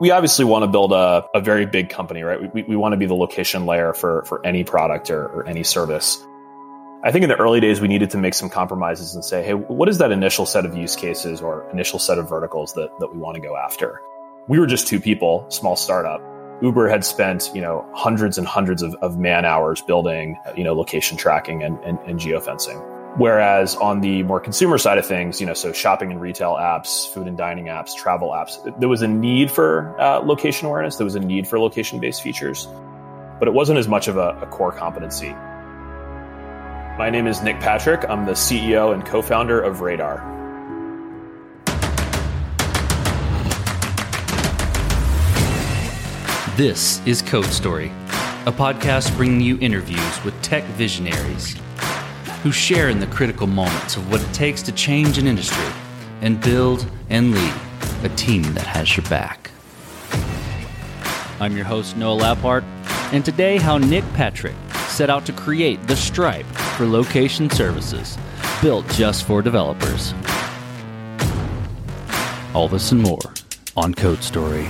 We obviously want to build a, a very big company, right? We, we want to be the location layer for, for any product or, or any service. I think in the early days, we needed to make some compromises and say, hey, what is that initial set of use cases or initial set of verticals that, that we want to go after? We were just two people, small startup. Uber had spent, you know, hundreds and hundreds of, of man hours building, you know, location tracking and, and, and geofencing. Whereas on the more consumer side of things, you know, so shopping and retail apps, food and dining apps, travel apps, there was a need for uh, location awareness. There was a need for location based features, but it wasn't as much of a, a core competency. My name is Nick Patrick. I'm the CEO and co founder of Radar. This is Code Story, a podcast bringing you interviews with tech visionaries who share in the critical moments of what it takes to change an industry and build and lead a team that has your back. I'm your host, Noah Labhart, and today, how Nick Patrick set out to create the Stripe for location services built just for developers. All this and more on Code Story.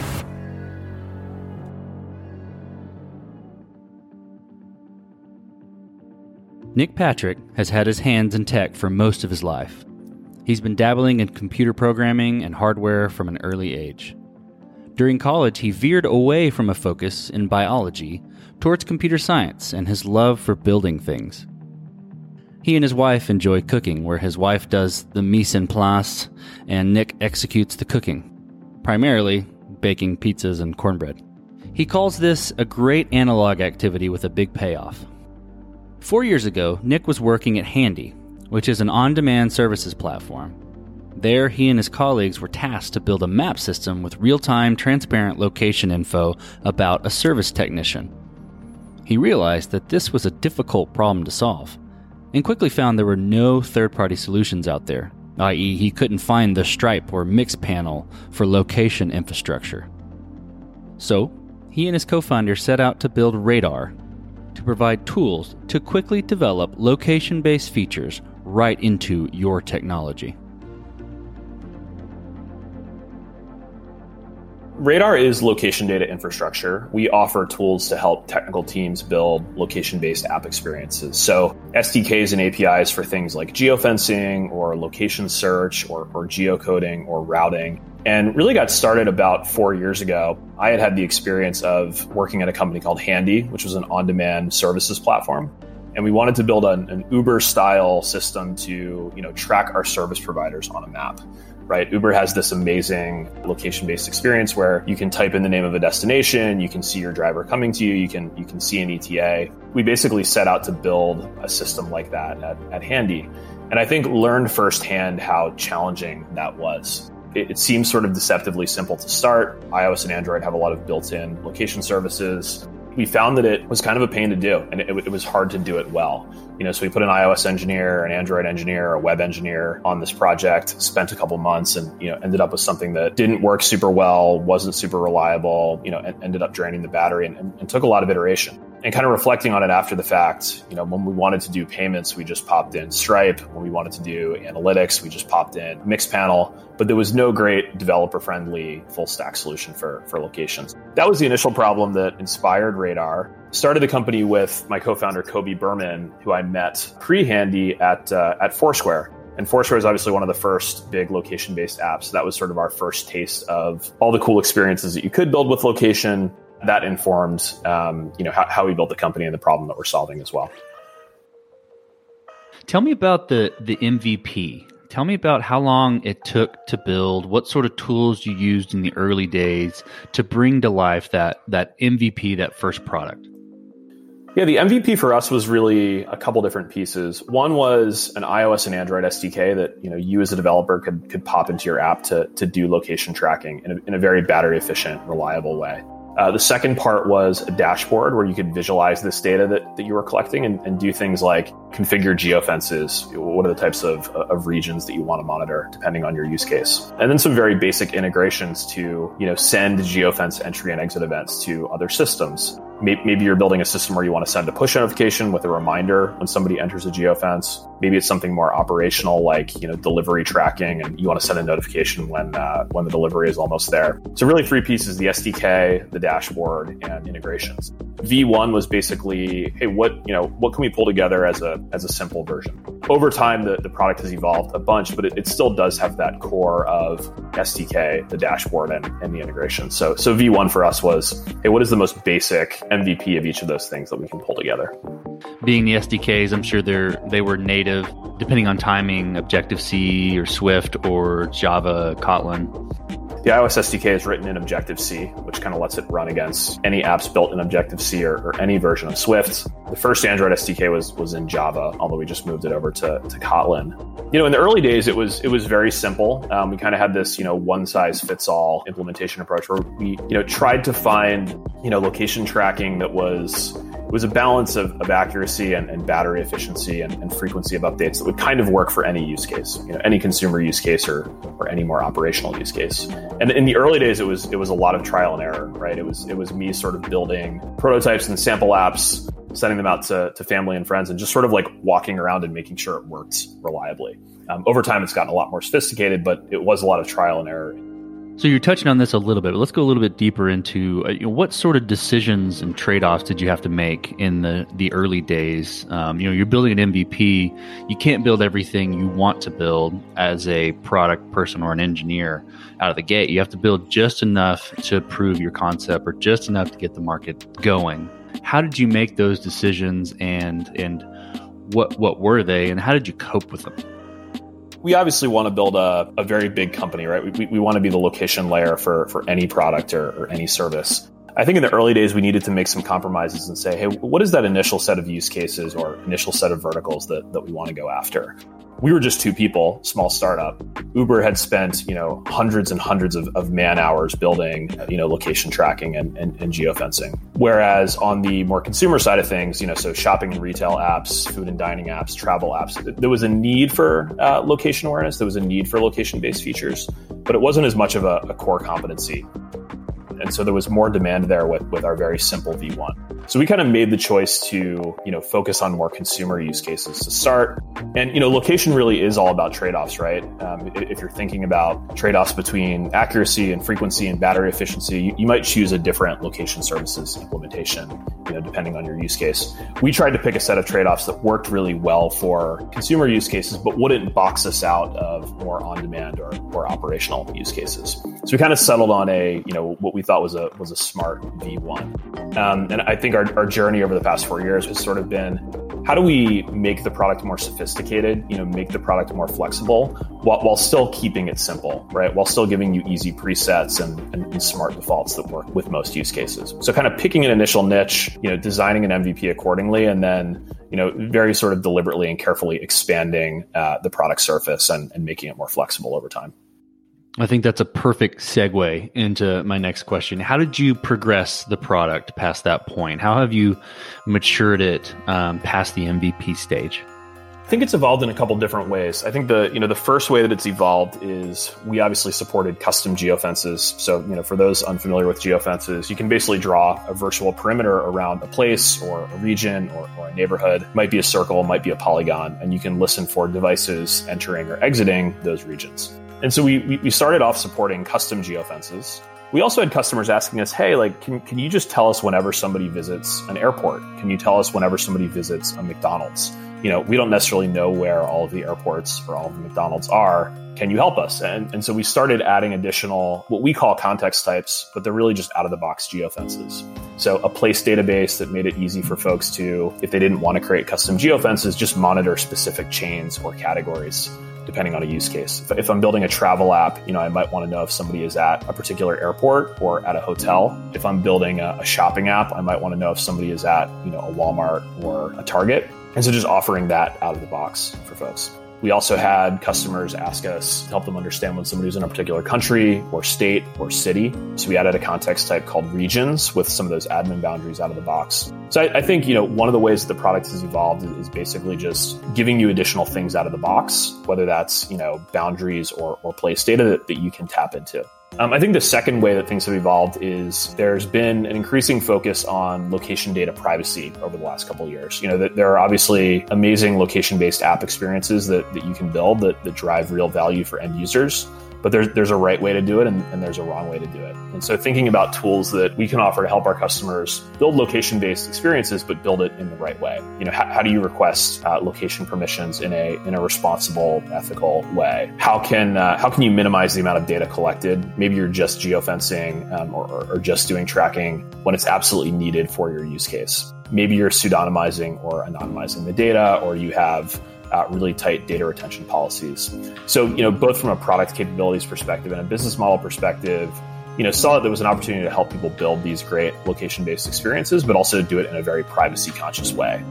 Nick Patrick has had his hands in tech for most of his life. He's been dabbling in computer programming and hardware from an early age. During college, he veered away from a focus in biology towards computer science and his love for building things. He and his wife enjoy cooking, where his wife does the mise en place and Nick executes the cooking, primarily baking pizzas and cornbread. He calls this a great analog activity with a big payoff. Four years ago, Nick was working at Handy, which is an on demand services platform. There, he and his colleagues were tasked to build a map system with real time, transparent location info about a service technician. He realized that this was a difficult problem to solve, and quickly found there were no third party solutions out there, i.e., he couldn't find the Stripe or Mixpanel for location infrastructure. So, he and his co founder set out to build Radar, to provide tools to quickly develop location based features right into your technology. Radar is location data infrastructure. We offer tools to help technical teams build location based app experiences. So, SDKs and APIs for things like geofencing or location search or, or geocoding or routing and really got started about four years ago. I had had the experience of working at a company called Handy, which was an on demand services platform. And we wanted to build an, an Uber style system to you know, track our service providers on a map. Right, Uber has this amazing location-based experience where you can type in the name of a destination, you can see your driver coming to you, you can you can see an ETA. We basically set out to build a system like that at, at Handy, and I think learned firsthand how challenging that was it, it seems sort of deceptively simple to start. iOS and Android have a lot of built in location services we found that it was kind of a pain to do and it, it, was hard to do it well. You know, so we put an iOS engineer, an Android engineer, a web engineer on this project, spent a couple months and, you know, ended up with something that didn't work super well, wasn't super reliable, you know, and ended up draining the battery and, and, and took a lot of iteration and kind of reflecting on it after the fact, you know, when we wanted to do payments, we just popped in Stripe. When we wanted to do analytics, we just popped in Mixpanel. But there was no great developer friendly full stack solution for, for locations. That was the initial problem that inspired Radar. Started the company with my co founder, Coby Berman, who I met pre handy at, uh, at Foursquare. And Foursquare is obviously one of the first big location based apps. That was sort of our first taste of all the cool experiences that you could build with location that informed um, you know how, how we built the company and the problem that we're solving as well. Tell me about the the MVP. Tell me about how long it took to build, what sort of tools you used in the early days to bring to life that that MVP, that first product. Yeah, the MVP for us was really a couple different pieces. One was an iOS and Android SDK that you know you as a developer could could pop into your app to to do location tracking in a, in a very battery efficient, reliable way. Uh, the second part was a dashboard where you could visualize this data that, that you were collecting and, and do things like configure geofences. What are the types of, of regions that you want to monitor depending on your use case? And then some very basic integrations to, you know, send geofence entry and exit events to other systems. Maybe you're building a system where you want to send a push notification with a reminder when somebody enters a geofence. Maybe it's something more operational, like you know delivery tracking, and you want to send a notification when uh, when the delivery is almost there. So really, three pieces: the SDK, the dashboard, and integrations. V1 was basically, hey, what you know, what can we pull together as a as a simple version? Over time, the, the product has evolved a bunch, but it, it still does have that core of SDK, the dashboard, and, and the integration. So so V1 for us was, hey, what is the most basic MVP of each of those things that we can pull together? Being the SDKs, I'm sure they're they were native, depending on timing, Objective C or Swift or Java, Kotlin. The iOS SDK is written in Objective C, which kind of lets it run against any apps built in Objective C or, or, any version of Swift. The first Android SDK was was in Java, although we just moved it over to, to Kotlin. You know, in the early days, it was it was very simple. Um, we kind of had this you know one size fits all implementation approach where we you know tried to find you know location tracking that was it was a balance of, of accuracy and, and battery efficiency and, and, frequency of updates that would kind of work for any use case, you know, any consumer use case or, or any more operational use case. And in the early days, it was it was a lot of trial and error, right? It was it was me sort of building prototypes and sample apps, sending them out to, to family and friends, and just sort of like walking around and making sure it worked reliably. Um, over time, it's gotten a lot more sophisticated, but it was a lot of trial and error so you're touching on this a little bit, but let's go a little bit deeper into uh, you know, what sort of decisions and trade-offs did you have to make in the the early days? Um, you know, you're building an MVP. You can't build everything you want to build as a product person or an engineer out of the gate. You have to build just enough to prove your concept or just enough to get the market going. How did you make those decisions, and and what what were they, and how did you cope with them? We obviously want to build a, a very big company, right? We, we want to be the location layer for, for any product or, or any service. I think in the early days, we needed to make some compromises and say, hey, what is that initial set of use cases or initial set of verticals that, that we want to go after? We were just two people, small startup. Uber had spent, you know, hundreds and hundreds of, of man hours building, you know, location tracking and, and, and geofencing. Whereas on the more consumer side of things, you know, so shopping and retail apps, food and dining apps, travel apps, there was a need for uh, location awareness. There was a need for location based features, but it wasn't as much of a, a core competency. And so there was more demand there with, with our very simple V1. So we kind of made the choice to, you know, focus on more consumer use cases to start. And, you know, location really is all about trade-offs, right? Um, if you're thinking about trade-offs between accuracy and frequency and battery efficiency, you, you might choose a different location services implementation, you know, depending on your use case. We tried to pick a set of trade-offs that worked really well for consumer use cases, but wouldn't box us out of more on-demand or, or operational use cases. So we kind of settled on a, you know, what we thought was a was a smart V1. Um, and I think our, our journey over the past four years has sort of been how do we make the product more sophisticated, you know, make the product more flexible while, while still keeping it simple, right? While still giving you easy presets and, and, and smart defaults that work with most use cases. So kind of picking an initial niche, you know, designing an MVP accordingly, and then, you know, very sort of deliberately and carefully expanding uh, the product surface and, and making it more flexible over time. I think that's a perfect segue into my next question. How did you progress the product past that point? How have you matured it um, past the MVP stage? I think it's evolved in a couple different ways. I think the you know the first way that it's evolved is we obviously supported custom geofences. So you know for those unfamiliar with geofences, you can basically draw a virtual perimeter around a place or a region or, or a neighborhood. It might be a circle, might be a polygon, and you can listen for devices entering or exiting those regions. And so we, we started off supporting custom geofences. We also had customers asking us, hey, like, can, can you just tell us whenever somebody visits an airport? Can you tell us whenever somebody visits a McDonald's? You know, we don't necessarily know where all of the airports or all of the McDonald's are. Can you help us? And, and so we started adding additional, what we call context types, but they're really just out of the box geofences. So a place database that made it easy for folks to, if they didn't want to create custom geofences, just monitor specific chains or categories depending on a use case. If, I'm building a travel app, you know, I might want to know if somebody is at a particular airport or at a hotel. If I'm building a, a shopping app, I might want to know if somebody is at, you know, a Walmart or a Target. And so just offering that out of the box for folks. We also had customers ask us help them understand when somebody's in a particular country or state or city. So we added a context type called regions with some of those admin boundaries out of the box. So I, I think, you know, one of the ways that the product has evolved is, basically just giving you additional things out of the box, whether that's, you know, boundaries or, or place data that, that you can tap into. Um, I think the second way that things have evolved is there's been an increasing focus on location data privacy over the last couple years. You know, there are obviously amazing location based app experiences that, that you can build that, that drive real value for end users but there's there's a right way to do it and, and, there's a wrong way to do it. And so thinking about tools that we can offer to help our customers build location based experiences, but build it in the right way. You know, how, how do you request uh, location permissions in a in a responsible, ethical way? How can uh, how can you minimize the amount of data collected? Maybe you're just geofencing um, or, or just doing tracking when it's absolutely needed for your use case. Maybe you're pseudonymizing or anonymizing the data, or you have uh, really tight data retention policies. So, you know, both from a product capabilities perspective and a business model perspective, you know, saw that there was an opportunity to help people build these great location-based experiences, but also do it in a very privacy-conscious way.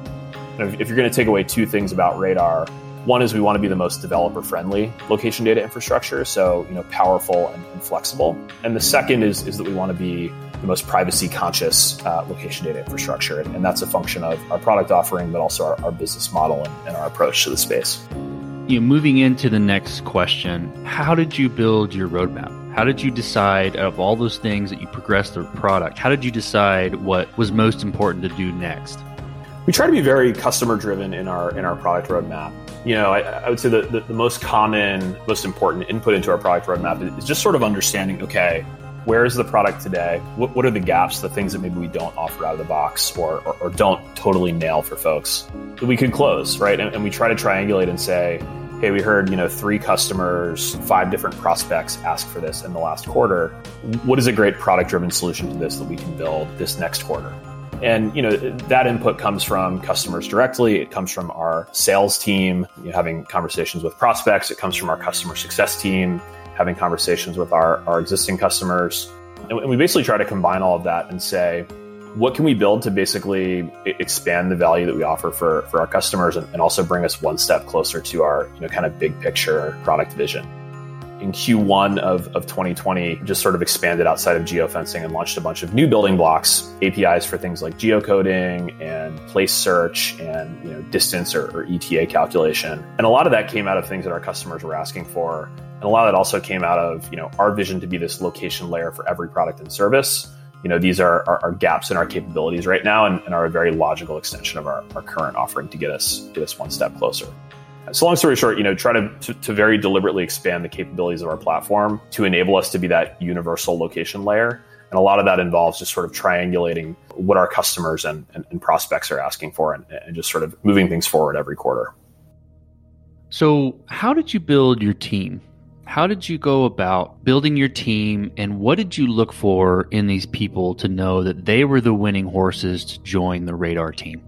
If, if you're going to take away two things about Radar, one is we want to be the most developer-friendly location data infrastructure, so you know, powerful and, and flexible. And the second is is that we want to be the most privacy conscious uh, location data infrastructure. And, and, that's a function of our product offering, but also our, our business model and, and, our approach to the space. You know, moving into the next question, how did you build your roadmap? How did you decide out of all those things that you progressed the product? How did you decide what was most important to do next? We try to be very customer driven in our in our product roadmap. You know, I, I would say that the, the most common, most important input into our product roadmap is just sort of understanding, okay, where is the product today? What, what are the gaps, the things that maybe we don't offer out of the box or, or, or don't totally nail for folks that we could close, right? And, and we try to triangulate and say, hey, we heard, you know, three customers, five different prospects ask for this in the last quarter. What is a great product driven solution to this that we can build this next quarter? And you know that input comes from customers directly. It comes from our sales team, you know, having conversations with prospects. It comes from our customer success team, having conversations with our, our existing customers. And we basically try to combine all of that and say, what can we build to basically expand the value that we offer for, for our customers and, and also bring us one step closer to our you know kind of big picture product vision in Q1 of, of 2020 just sort of expanded outside of geofencing and launched a bunch of new building blocks, APIs for things like geocoding and place search and you know distance or, or ETA calculation. And a lot of that came out of things that our customers were asking for and a lot of that also came out of, you know, our vision to be this location layer for every product and service. You know, these are, are gaps in our capabilities right now and, and, are a very logical extension of our, our current offering to get us get us one step closer. So long story short, you know, try to, to, to very deliberately expand the capabilities of our platform to enable us to be that universal location layer. And a lot of that involves just sort of triangulating what our customers and, and, and prospects are asking for and, and just sort of moving things forward every quarter. So, how did you build your team? How did you go about building your team and what did you look for in these people to know that they were the winning horses to join the radar team?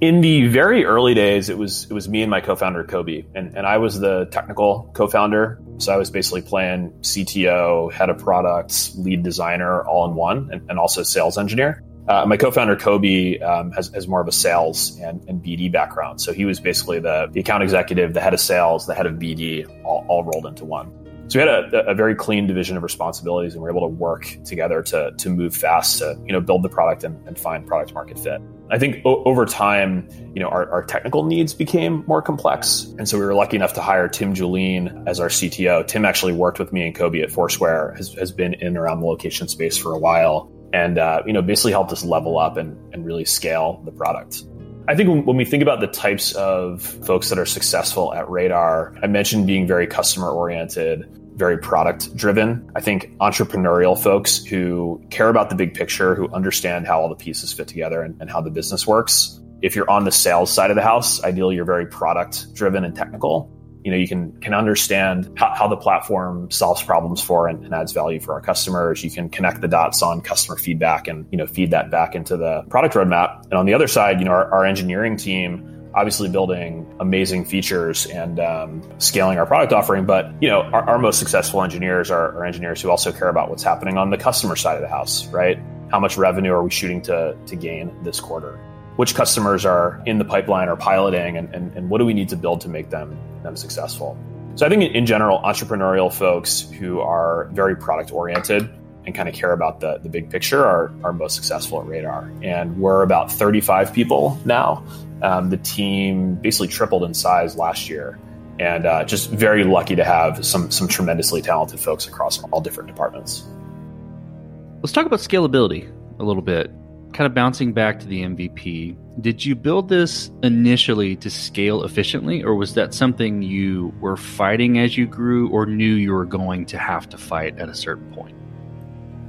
In the very early days, it was it was me and my co-founder Coby, and, and I was the technical co-founder. So I was basically playing CTO, head of products, lead designer, all in one, and, and also sales engineer. Uh, my co-founder Coby um, has, has, more of a sales and, and, BD background, so he was basically the, the account executive, the head of sales, the head of BD, all, all rolled into one. So we had a, a, very clean division of responsibilities, and we were able to work together to to move fast to you know build the product and, and find product market fit. I think o- over time, you know, our, our, technical needs became more complex, and so we were lucky enough to hire Tim Julien as our CTO. Tim actually worked with me and Coby at Foursquare, has, has been in and around the location space for a while, and uh, you know basically helped us level up and, and really scale the product. I think when we think about the types of folks that are successful at Radar, I mentioned being very customer oriented, very product driven. I think entrepreneurial folks who care about the big picture, who understand how all the pieces fit together and, and how the business works. If you're on the sales side of the house, ideally you're very product driven and technical you know you can can understand how, how the platform solves problems for and, and, adds value for our customers. You can connect the dots on customer feedback and you know feed that back into the product roadmap. And on the other side you know our, our engineering team obviously building amazing features and um, scaling our product offering. But you know our, our most successful engineers are, are engineers who also care about what's happening on the customer side of the house right? How much revenue are we shooting to to gain this quarter? Which customers are in the pipeline or piloting and, and, and what do we need to build to make them, them successful. So I think in, general, entrepreneurial folks who are very product oriented and kind of care about the, the big picture are, are most successful at Radar. And we're about 35 people now. Um, the team basically tripled in size last year. and uh, just very lucky to have some some tremendously talented folks across all different departments. Let's talk about scalability a little bit. Kind of bouncing back to the MVP, did you build this initially to scale efficiently, or was that something you were fighting as you grew, or knew you were going to have to fight at a certain point?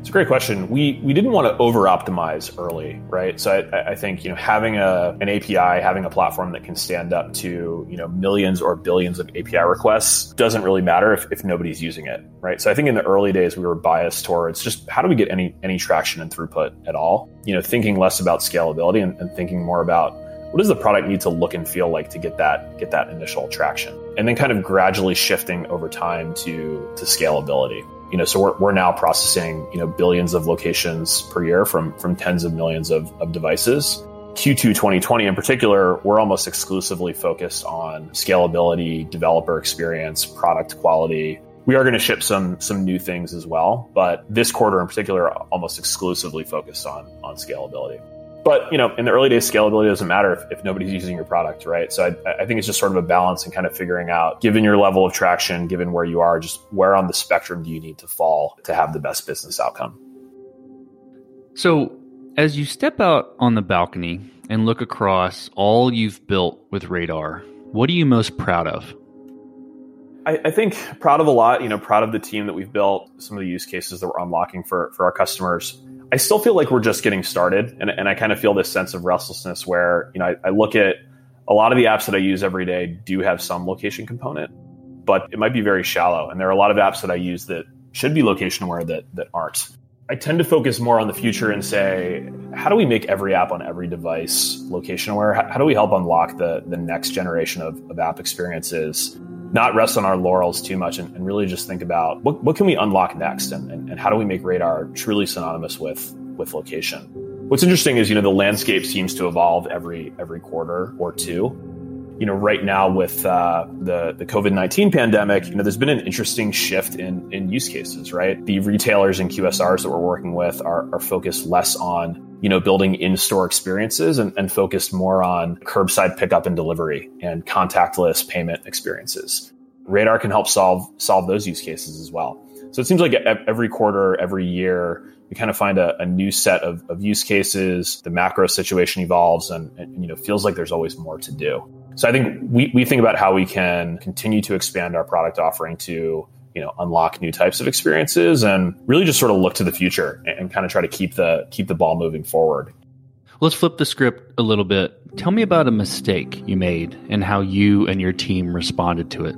It's a great question. We we didn't want to over optimize early, right? So I, I, think you know having a an API, having a platform that can stand up to you know millions or billions of API requests doesn't really matter if, if nobody's using it, right? So I think in the early days we were biased towards just how do we get any any traction and throughput at all? You know, thinking less about scalability and, and thinking more about what does the product need to look and feel like to get that get that initial traction and then kind of gradually shifting over time to to scalability you know, so we're, we're now processing, you know, billions of locations per year from, from tens of millions of, of devices. Q2 2020 in particular, we're almost exclusively focused on scalability, developer experience, product quality. We are going to ship some some new things as well, but this quarter in particular, almost exclusively focused on on scalability. But you know, in the early days, scalability doesn't matter if, if nobody's using your product, right? So I, I, think it's just sort of a balance and kind of figuring out, given your level of traction, given where you are, just where on the spectrum do you need to fall to have the best business outcome. So as you step out on the balcony and look across all you've built with Radar, what are you most proud of? I, I, think proud of a lot, you know, proud of the team that we've built, some of the use cases that we're unlocking for, for our customers. I still feel like we're just getting started, and, and I kind of feel this sense of restlessness where you know I, I look at a lot of the apps that I use every day do have some location component, but it might be very shallow, and there are a lot of apps that I use that should be location aware that that aren't. I tend to focus more on the future and say, how do we make every app on every device location aware? How, how do we help unlock the, the next generation of, of app experiences not rest on our laurels too much and, and really just think about what, what can we unlock next and, and, and how do we make radar truly synonymous with with location? What's interesting is you know the landscape seems to evolve every every quarter or two. You know right now with uh, the the covid-19 pandemic you know there's been an interesting shift in in use cases right? The retailers and qsrs that we're working with are, are focused less on you know, building in-store experiences and, and focused more on curbside pickup and delivery and contactless payment experiences. Radar can help solve solve those use cases as well. So it seems like every quarter, every year, we kind of find a, a new set of, of, use cases. The macro situation evolves, and, and, you know feels like there's always more to do. So I think we, we think about how we can continue to expand our product offering to you know unlock new types of experiences and really just sort of look to the future and, and kind of try to keep the keep the ball moving forward. Let's flip the script a little bit. Tell me about a mistake you made and how you and your team responded to it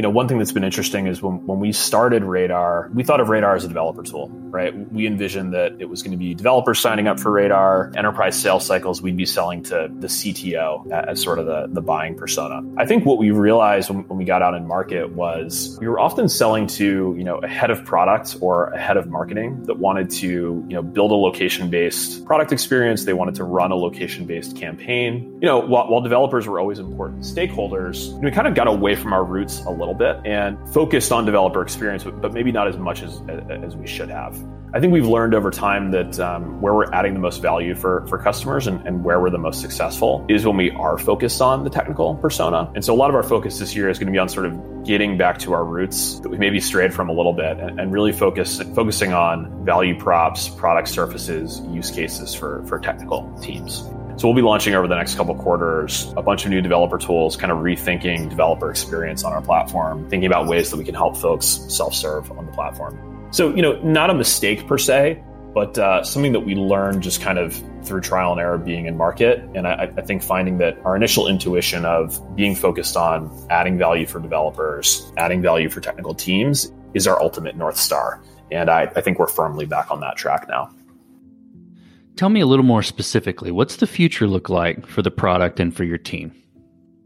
you know, one thing that's been interesting is when, when we started Radar, we thought of Radar as a developer tool, right? We envisioned that it was going to be developers signing up for Radar, enterprise sales cycles, we'd be selling to the CTO as sort of the, the buying persona. I think what we realized when, when we got out in market was we were often selling to, you know, a head of product or a head of marketing that wanted to, you know, build a location-based product experience. They wanted to run a location-based campaign. You know, while, while developers were always important stakeholders, we kind of got away from our roots a little bit and focused on developer experience, but maybe not as much as, as we should have. I think we've learned over time that um, where we're adding the most value for, for customers and, and where we're the most successful is when we are focused on the technical persona. And so a lot of our focus this year is going to be on sort of getting back to our roots that we maybe strayed from a little bit and, and really focus focusing on value props, product surfaces, use cases for, for technical teams. So we'll be launching over the next couple quarters a bunch of new developer tools, kind of rethinking developer experience on our platform, thinking about ways that we can help folks self-serve on the platform. So, you know, not a mistake per se, but uh, something that we learned just kind of through trial and error being in market. And I, I, think finding that our initial intuition of being focused on adding value for developers, adding value for technical teams is our ultimate North Star. And I, I think we're firmly back on that track now. Tell me a little more specifically. What's the future look like for the product and for your team?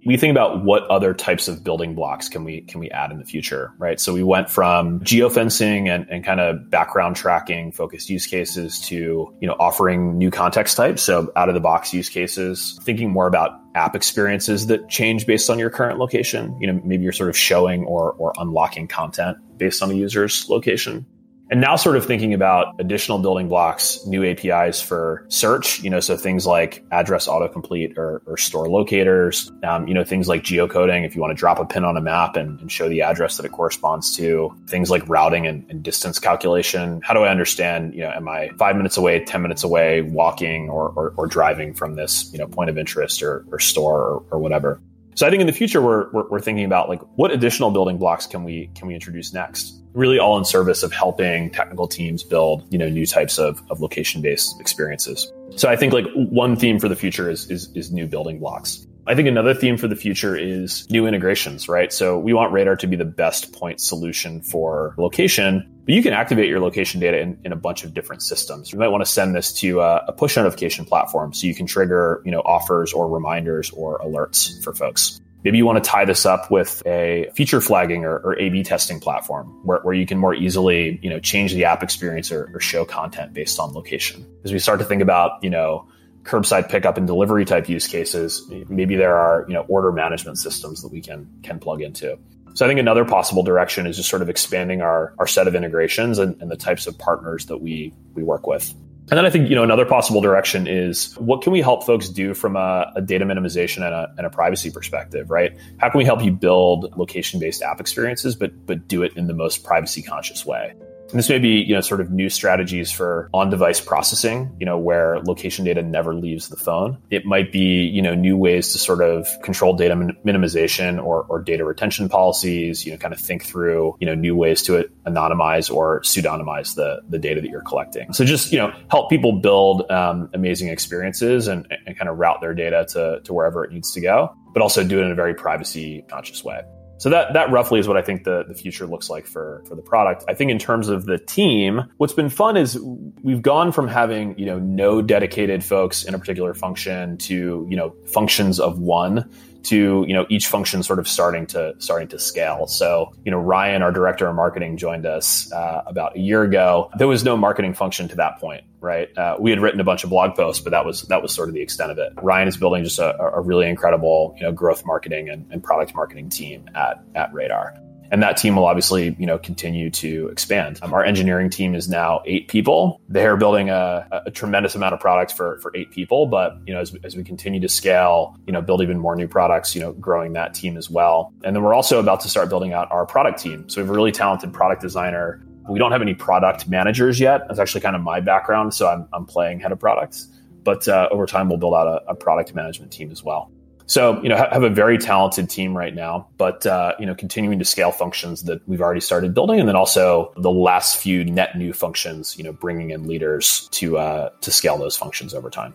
we think about what other types of building blocks can we can we add in the future, right? So we went from geofencing and, and kind of background tracking focused use cases to you know offering new context types, so out of the box use cases, thinking more about app experiences that change based on your current location. You know, maybe you're sort of showing or or unlocking content based on a user's location and now sort of thinking about additional building blocks, new APIs for search, you know, so things like address autocomplete or, or store locators, um, you know, things like geocoding, if you want to drop a pin on a map and, and show the address that it corresponds to, things like routing and, and, distance calculation. How do I understand, you know, am I five minutes away, 10 minutes away, walking or, or, or driving from this, you know, point of interest or, or store or, or whatever? So I think in the future we're, we're, we're thinking about like what additional building blocks can we can we introduce next? Really all in service of helping technical teams build you know new types of, of location based experiences. So I think like one theme for the future is, is is new building blocks. I think another theme for the future is new integrations, right? So we want Radar to be the best point solution for location, but you can activate your location data in, in a bunch of different systems. You might want to send this to a, a, push notification platform so you can trigger, you know, offers or reminders or alerts for folks. Maybe you want to tie this up with a feature flagging or, or A/B testing platform where, where you can more easily, you know, change the app experience or, or show content based on location. As we start to think about, you know, curbside pickup and delivery type use cases, maybe there are you know order management systems that we can can plug into. So I think another possible direction is just sort of expanding our our set of integrations and, and the types of partners that we we work with. And then I think you know another possible direction is what can we help folks do from a, a data minimization and a, and a, privacy perspective, right? How can we help you build location based app experiences, but but do it in the most privacy conscious way? And this may be, you know, sort of new strategies for on-device processing, you know, where location data never leaves the phone. It might be, you know, new ways to sort of control data min- minimization or, or data retention policies, you know, kind of think through, you know, new ways to anonymize or pseudonymize the, the data that you're collecting. So just, you know, help people build um, amazing experiences and, and kind of route their data to, to wherever it needs to go, but also do it in a very privacy conscious way. So that that roughly is what I think the, the future looks like for for the product. I think in terms of the team, what's been fun is we've gone from having, you know, no dedicated folks in a particular function to, you know, functions of one to you know each function sort of starting to starting to scale. So you know Ryan, our director of marketing, joined us uh, about a year ago. There was no marketing function to that point, right? Uh, we had written a bunch of blog posts, but that was that was sort of the extent of it. Ryan is building just a, a really incredible you know growth marketing and, and product marketing team at at Radar and that team will obviously you know continue to expand. Um, our engineering team is now eight people. They're building a, a, tremendous amount of products for for eight people, but you know as, as we continue to scale, you know build even more new products, you know growing that team as well. And then we're also about to start building out our product team. So we have a really talented product designer. We don't have any product managers yet. That's actually kind of my background, so I'm, I'm playing head of products. But uh, over time, we'll build out a, a product management team as well. So, you know, have a very talented team right now, but, uh, you know, continuing to scale functions that we've already started building. And then also the last few net new functions, you know, bringing in leaders to, uh, to scale those functions over time.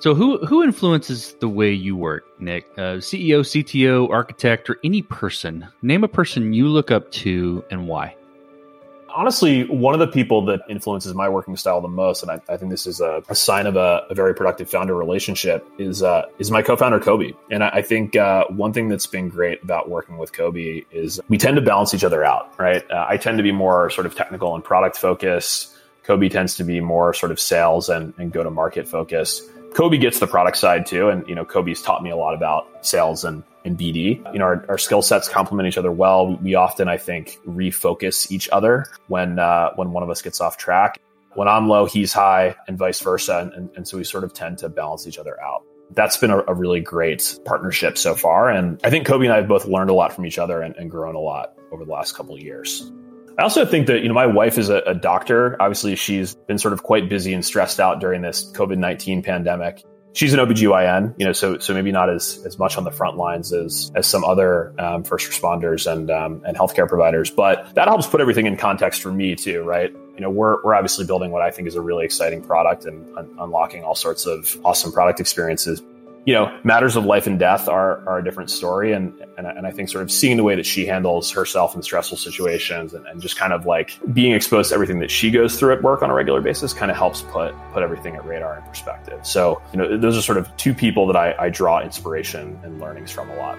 So, who, who influences the way you work, Nick? Uh, CEO, CTO, architect, or any person? Name a person you look up to and why honestly, one of the people that influences my working style the most, and I, I think this is a, a sign of a, a, very productive founder relationship, is uh, is my co-founder Coby. And I, I think uh, one thing that's been great about working with Coby is we tend to balance each other out, right? Uh, I tend to be more sort of technical and product focused. Coby tends to be more sort of sales and, and go to market focused. Coby gets the product side too, and you know Coby's taught me a lot about sales and and BD. You know, our, our skill sets complement each other well. We often, I think, refocus each other when uh, when one of us gets off track. When I'm low, he's high, and vice versa, and, and, and so we sort of tend to balance each other out. That's been a, a, really great partnership so far, and I think Coby and I have both learned a lot from each other and, and grown a lot over the last couple of years. I also think that, you know, my wife is a, a, doctor. Obviously, she's been sort of quite busy and stressed out during this COVID 19 pandemic she's an OBGYN, you know, so so maybe not as as much on the front lines as as some other um, first responders and um, and healthcare providers, but that helps put everything in context for me too, right? You know, we're we're obviously building what I think is a really exciting product and un- unlocking all sorts of awesome product experiences you know, matters of life and death are, are a different story. And, and, and I think sort of seeing the way that she handles herself in stressful situations and, and just kind of like being exposed to everything that she goes through at work on a regular basis kind of helps put, put everything at radar in perspective. So, you know, those are sort of two people that I, I draw inspiration and learnings from a lot.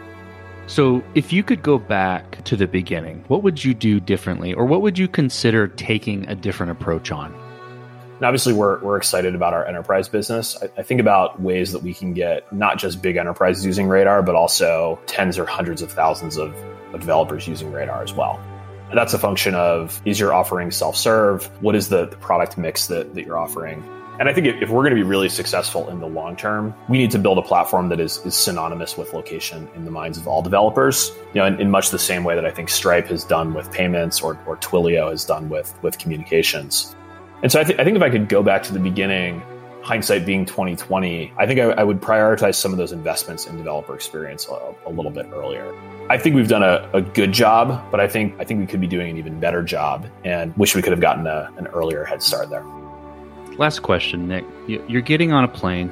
So, if you could go back to the beginning, what would you do differently, or what would you consider taking a different approach on? And obviously, we're, we're excited about our enterprise business. I, I, think about ways that we can get not just big enterprises using Radar, but also tens or hundreds of thousands of, of developers using Radar as well. That's a function of is your offering self serve? What is the, the product mix that, that you're offering? And I think if, we're going to be really successful in the long term, we need to build a platform that is, is synonymous with location in the minds of all developers. You know, in, in much the same way that I think Stripe has done with payments or, or Twilio has done with, with communications. And so I, th- I think if I could go back to the beginning, hindsight being 2020, I think I, I, would prioritize some of those investments in developer experience a, a little bit earlier. I think we've done a, a, good job, but I think I think we could be doing an even better job, and wish we could have gotten a, an earlier head start there. Last question, Nick. You're getting on a plane,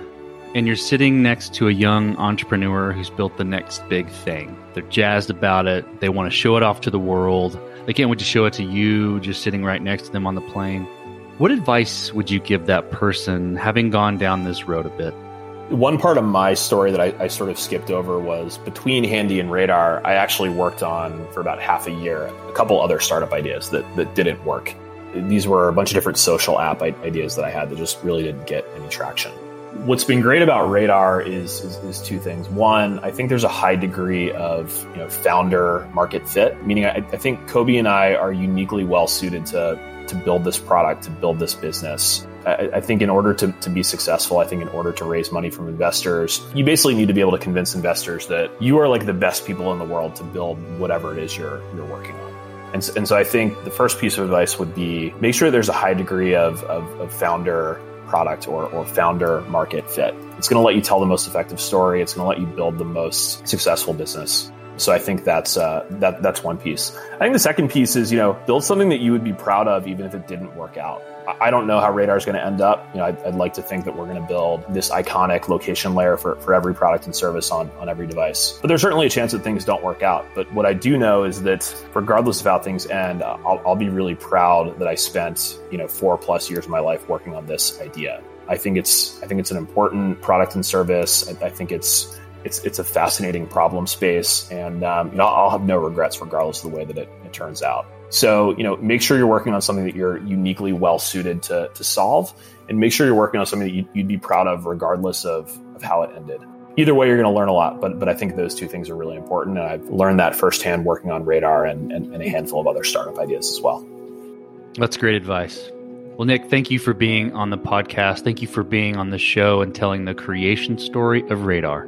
and you're sitting next to a young entrepreneur who's built the next big thing. They're jazzed about it. They want to show it off to the world. They can't wait to show it to you, just sitting right next to them on the plane what advice would you give that person having gone down this road a bit? One part of my story that I, I, sort of skipped over was between Handy and Radar, I actually worked on for about half a year a couple other startup ideas that, that didn't work. These were a bunch of different social app ideas that I had that just really didn't get any traction. What's been great about Radar is, is, is two things. One, I think there's a high degree of you know founder market fit, meaning I, I think Coby and I are uniquely well suited to to build this product, to build this business. I, I think in order to, to be successful, I think in order to raise money from investors, you basically need to be able to convince investors that you are like the best people in the world to build whatever it is you're you're working on. And, and so I think the first piece of advice would be make sure there's a high degree of, of, of founder product or, or founder market fit. It's going to let you tell the most effective story. It's going to let you build the most successful business. So I think that's uh, that that's one piece. I think the second piece is you know build something that you would be proud of even if it didn't work out. I don't know how Radar is going to end up. You know, I'd, I'd, like to think that we're going to build this iconic location layer for, for every product and service on, on every device. But there's certainly a chance that things don't work out. But what I do know is that regardless of how things end, I'll, I'll be really proud that I spent you know four plus years of my life working on this idea. I think it's I think it's an important product and service. I, I think it's it's it's a fascinating problem space, and um, you know I'll have no regrets regardless of the way that it, it, turns out. So you know, make sure you're working on something that you're uniquely well suited to to solve, and make sure you're working on something that you'd, you'd be proud of regardless of of how it ended. Either way, you're going to learn a lot, but but I think those two things are really important, and I've learned that firsthand working on Radar and, and, and a handful of other startup ideas as well. That's great advice. Well, Nick, thank you for being on the podcast. Thank you for being on the show and telling the creation story of Radar.